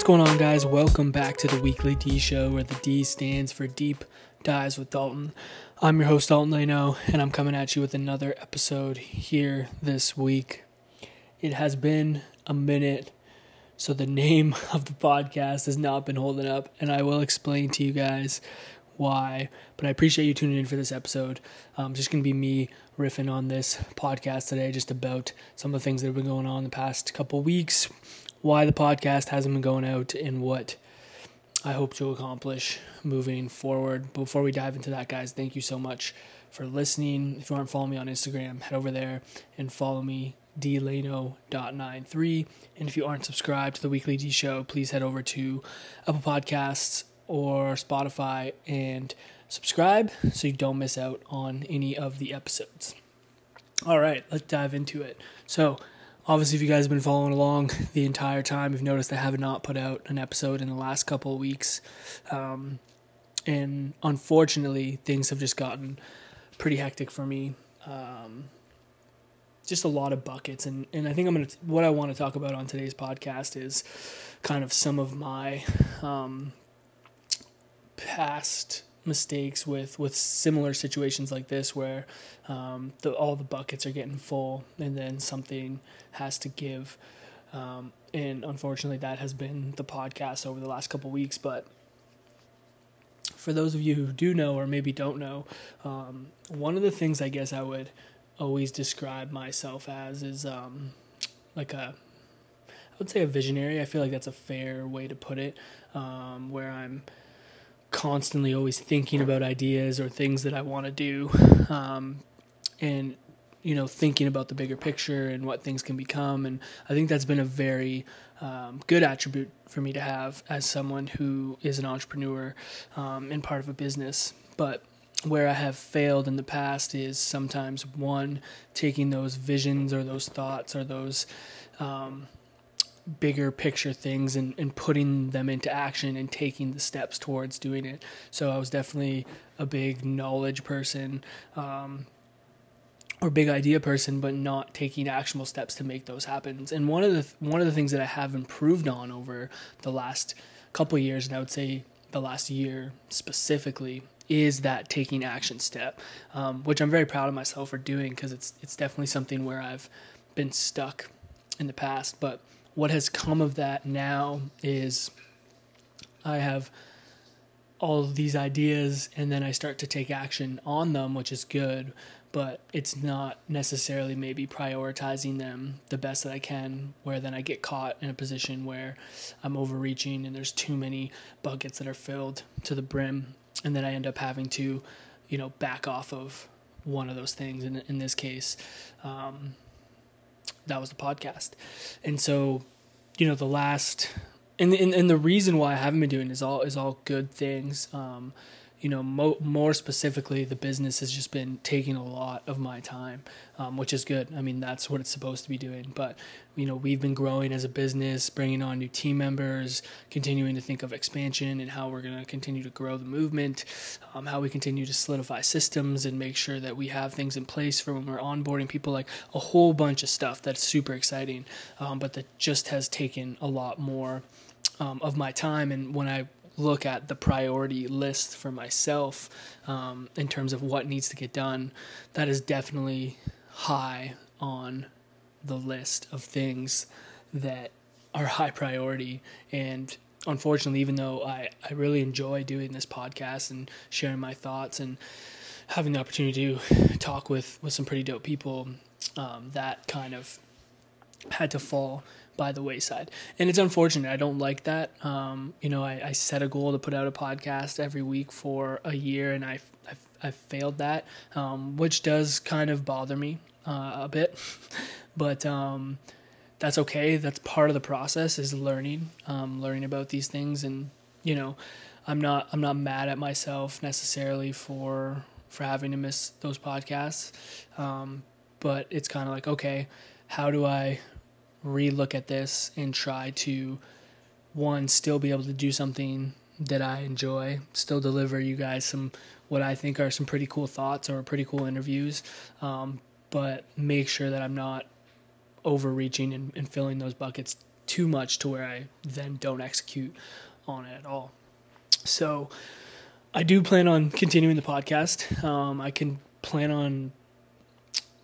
What's going on, guys? Welcome back to the weekly D show, where the D stands for Deep Dives with Dalton. I'm your host, Dalton Laino, and I'm coming at you with another episode here this week. It has been a minute, so the name of the podcast has not been holding up, and I will explain to you guys why. But I appreciate you tuning in for this episode. Um, just going to be me riffing on this podcast today, just about some of the things that have been going on the past couple weeks, why the podcast hasn't been going out, and what I hope to accomplish moving forward. Before we dive into that, guys, thank you so much for listening. If you aren't following me on Instagram, head over there and follow me, dlaino.93. And if you aren't subscribed to the Weekly D Show, please head over to Apple Podcasts or Spotify and subscribe so you don't miss out on any of the episodes. All right, let's dive into it. So, obviously, if you guys have been following along the entire time, you've noticed I have not put out an episode in the last couple of weeks. Um, and unfortunately, things have just gotten pretty hectic for me. Um, just a lot of buckets, and, and I think I'm gonna what I want to talk about on today's podcast is kind of some of my um, past mistakes with with similar situations like this where um, the, all the buckets are getting full and then something has to give. Um, and unfortunately that has been the podcast over the last couple weeks but for those of you who do know or maybe don't know um, one of the things i guess i would always describe myself as is um, like a i would say a visionary. I feel like that's a fair way to put it um, where i'm constantly always thinking about ideas or things that I want to do, um, and you know thinking about the bigger picture and what things can become. And I think that's been a very um, good attribute for me to have as someone who is an entrepreneur um, and part of a business. But where I have failed in the past is sometimes one taking those visions or those thoughts or those um, bigger picture things and, and putting them into action and taking the steps towards doing it. So I was definitely a big knowledge person um, or big idea person, but not taking actionable steps to make those happen. And one of the one of the things that I have improved on over the last couple years, and I would say the last year specifically, is that taking action step, um, which I'm very proud of myself for doing because it's it's definitely something where I've been stuck in the past, but what has come of that now is I have all these ideas and then I start to take action on them, which is good, but it's not necessarily maybe prioritizing them the best that I can, where then I get caught in a position where I'm overreaching and there's too many buckets that are filled to the brim, and then I end up having to, you know, back off of one of those things. In, in this case, um, that was the podcast. And so, you know, the last and, and and the reason why I haven't been doing is all is all good things. Um, you know, mo- more specifically, the business has just been taking a lot of my time, um, which is good. I mean, that's what it's supposed to be doing. But, you know, we've been growing as a business, bringing on new team members, continuing to think of expansion and how we're going to continue to grow the movement, um, how we continue to solidify systems and make sure that we have things in place for when we're onboarding people, like a whole bunch of stuff that's super exciting, um, but that just has taken a lot more. Um, of my time and when I look at the priority list for myself um, in terms of what needs to get done, that is definitely high on the list of things that are high priority. And unfortunately, even though I, I really enjoy doing this podcast and sharing my thoughts and having the opportunity to talk with, with some pretty dope people, um, that kind of had to fall by the wayside. And it's unfortunate. I don't like that. Um, you know, I, I, set a goal to put out a podcast every week for a year, and I, I, I failed that, um, which does kind of bother me uh, a bit. but um, that's okay. That's part of the process is learning, um, learning about these things, and you know, I'm not I'm not mad at myself necessarily for for having to miss those podcasts. Um, but it's kind of like okay, how do I relook at this and try to one still be able to do something that I enjoy, still deliver you guys some what I think are some pretty cool thoughts or pretty cool interviews, um, but make sure that I'm not overreaching and, and, filling those buckets too much to where I then don't execute on it at all. So I do plan on continuing the podcast. Um, I can plan on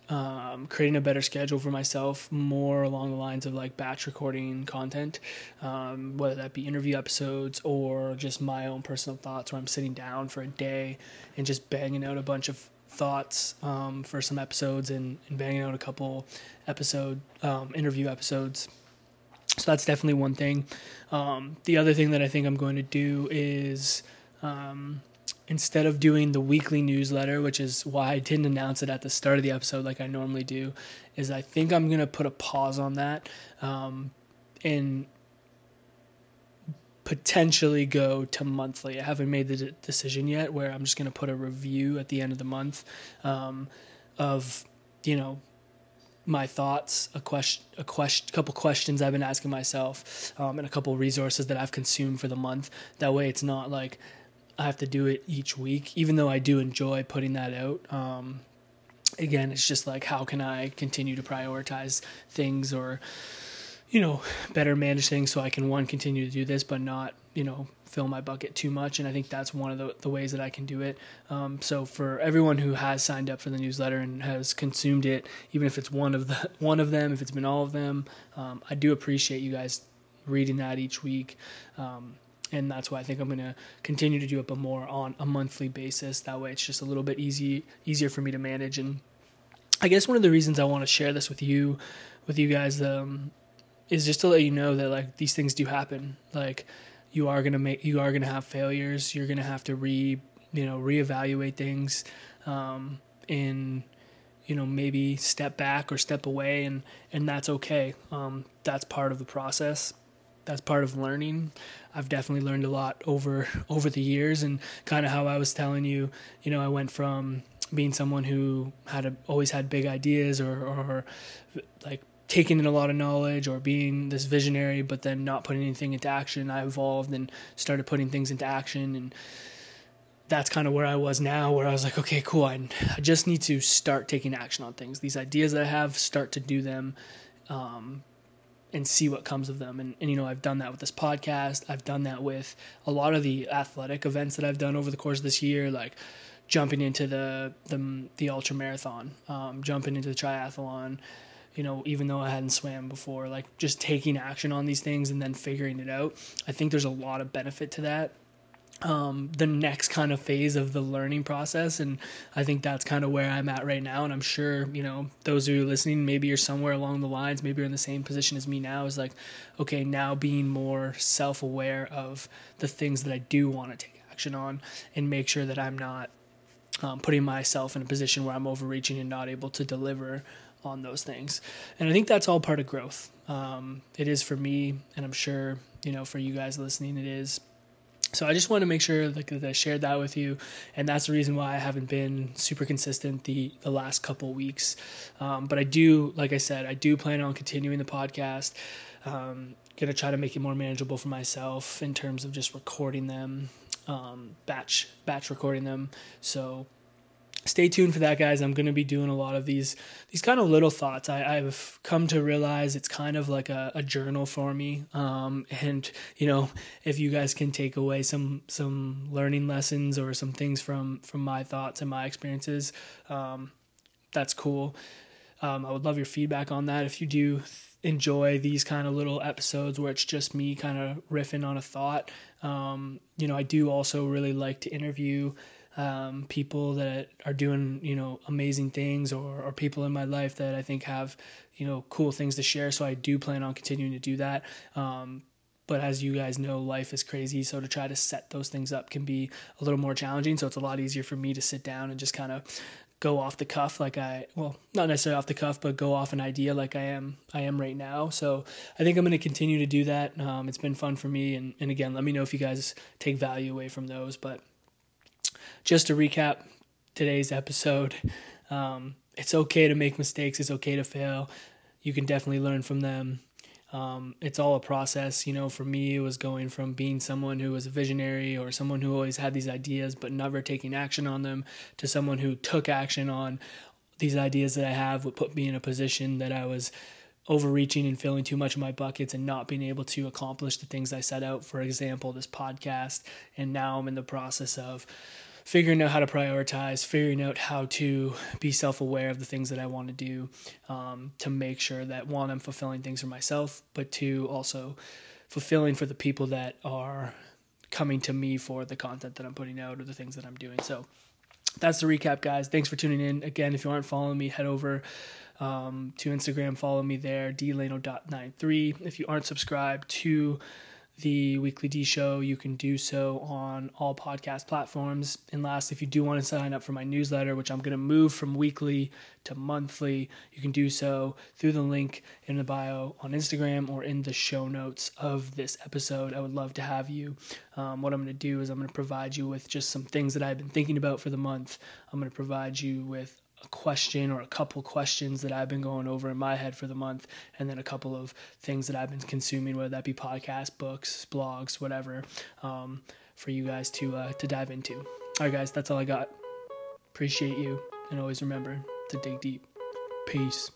um, creating a better schedule for myself, more along the lines of like batch recording content, um, whether that be interview episodes or just my own personal thoughts, where I'm sitting down for a day and just banging out a bunch of thoughts um, for some episodes and, and, banging out a couple episode um, interview episodes. So that's definitely one thing. Um, the other thing that I think I'm going to do is um, instead of doing the weekly newsletter, which is why I didn't announce it at the start of the episode like I normally do, is I think I'm going to put a pause on that um, and potentially go to monthly. I haven't made the decision yet where I'm just going to put a review at the end of the month um, of, you know, my thoughts, a question, a question, couple questions I've been asking myself, um, and a couple resources that I've consumed for the month. That way, it's not like I have to do it each week, even though I do enjoy putting that out. Um, again, it's just like how can I continue to prioritize things or you know better manage things so I can one continue to do this, but not you know fill my bucket too much. And I think that's one of the, the ways that I can do it. Um, so for everyone who has signed up for the newsletter and has consumed it, even if it's one of the one of them, if it's been all of them, um, I do appreciate you guys reading that each week. Um, and that's why I think I'm going to continue to do it, but more on a monthly basis. That way, it's just a little bit easy easier for me to manage. And I guess one of the reasons I want to share this with you, with you guys, um, is just to let you know that like these things do happen. Like you are gonna make, you are gonna have failures. You're gonna have to re, you know, reevaluate things, um, and you know maybe step back or step away, and and that's okay. Um, that's part of the process that's part of learning. I've definitely learned a lot over over the years, and kind of how I was telling you, you know, I went from being someone who had a, always had big ideas or, or like taking in a lot of knowledge or being this visionary, but then not putting anything into action. I evolved and started putting things into action, and that's kind of where I was now, where I was like, okay, cool. I, I just need to start taking action on things. These ideas that I have, start to do them. Um, and see what comes of them. And, and, you know, I've done that with this podcast. I've done that with a lot of the athletic events that I've done over the course of this year, like jumping into the the, the ultra marathon, um, jumping into the triathlon. You know, even though I hadn't swam before, like just taking action on these things and then figuring it out. I think there's a lot of benefit to that um, the next kind of phase of the learning process. And I think that's kind of where I'm at right now. And I'm sure, you know, those who are listening, maybe you're somewhere along the lines, maybe you're in the same position as me now is like, okay, now being more self aware of the things that I do want to take action on and make sure that I'm not um, putting myself in a position where I'm overreaching and not able to deliver on those things. And I think that's all part of growth. Um, it is for me, and I'm sure, you know, for you guys listening, it is so I just want to make sure like, that I shared that with you, and that's the reason why I haven't been super consistent the the last couple weeks. Um, but I do, like I said, I do plan on continuing the podcast. Um, gonna try to make it more manageable for myself in terms of just recording them, um, batch batch recording them. So stay tuned for that guys. I'm going to be doing a lot of these these kind of little thoughts. I, have come to realize it's kind of like a, a journal for me. Um, and you know if you guys can take away some some learning lessons or some things from from my thoughts and my experiences um, that's cool. Um, i would love your feedback on that. If you do enjoy these kind of little episodes where it's just me kind of riffing on a thought um, you know i do also really like to interview um, people that are doing you know amazing things or, or people in my life that I think have you know cool things to share. So I do plan on continuing to do that. Um, but as you guys know, life is crazy. So to try to set those things up can be a little more challenging. So it's a lot easier for me to sit down and just kind of go off the cuff like I well not necessarily off the cuff but go off an idea like I am I am right now so I think I'm going to continue to do that um, it's been fun for me and, and again let me know if you guys take value away from those but just to recap today's episode, um, it's okay to make mistakes. It's okay to fail. You can definitely learn from them. Um, it's all a process. You know, for me, it was going from being someone who was a visionary or someone who always had these ideas but never taking action on them to someone who took action on these ideas that I have would put me in a position that I was overreaching and filling too much of my buckets and not being able to accomplish the things I set out. For example, this podcast. And now I'm in the process of figuring out how to prioritize, figuring out how to be self aware of the things that I want to do um, to make sure that one, I'm fulfilling things for myself, but two, also fulfilling for the people that are coming to me for the content that I'm putting out or the things that I'm doing. So that's the recap, guys. Thanks for tuning in. Again, if you aren't following me, head over um, to Instagram. Follow me there, dlaino.93. If you aren't subscribed to the Weekly D Show, you can do so on all podcast platforms. And last, if you do want to sign up for my newsletter, which I'm going to move from weekly to monthly, you can do so through the link in the bio on Instagram or in the show notes of this episode. I would love to have you. Um, what I'm going to do is I'm going to provide you with just some things that I've been thinking about for the month. I'm going to provide you with a question or a couple questions that I've been going over in my head for the month, and then a couple of things that I've been consuming, whether that be podcasts, books, blogs, whatever, um, for you guys to uh, to dive into. All right, guys, that's all I got. Appreciate you, and always remember to dig deep. Peace.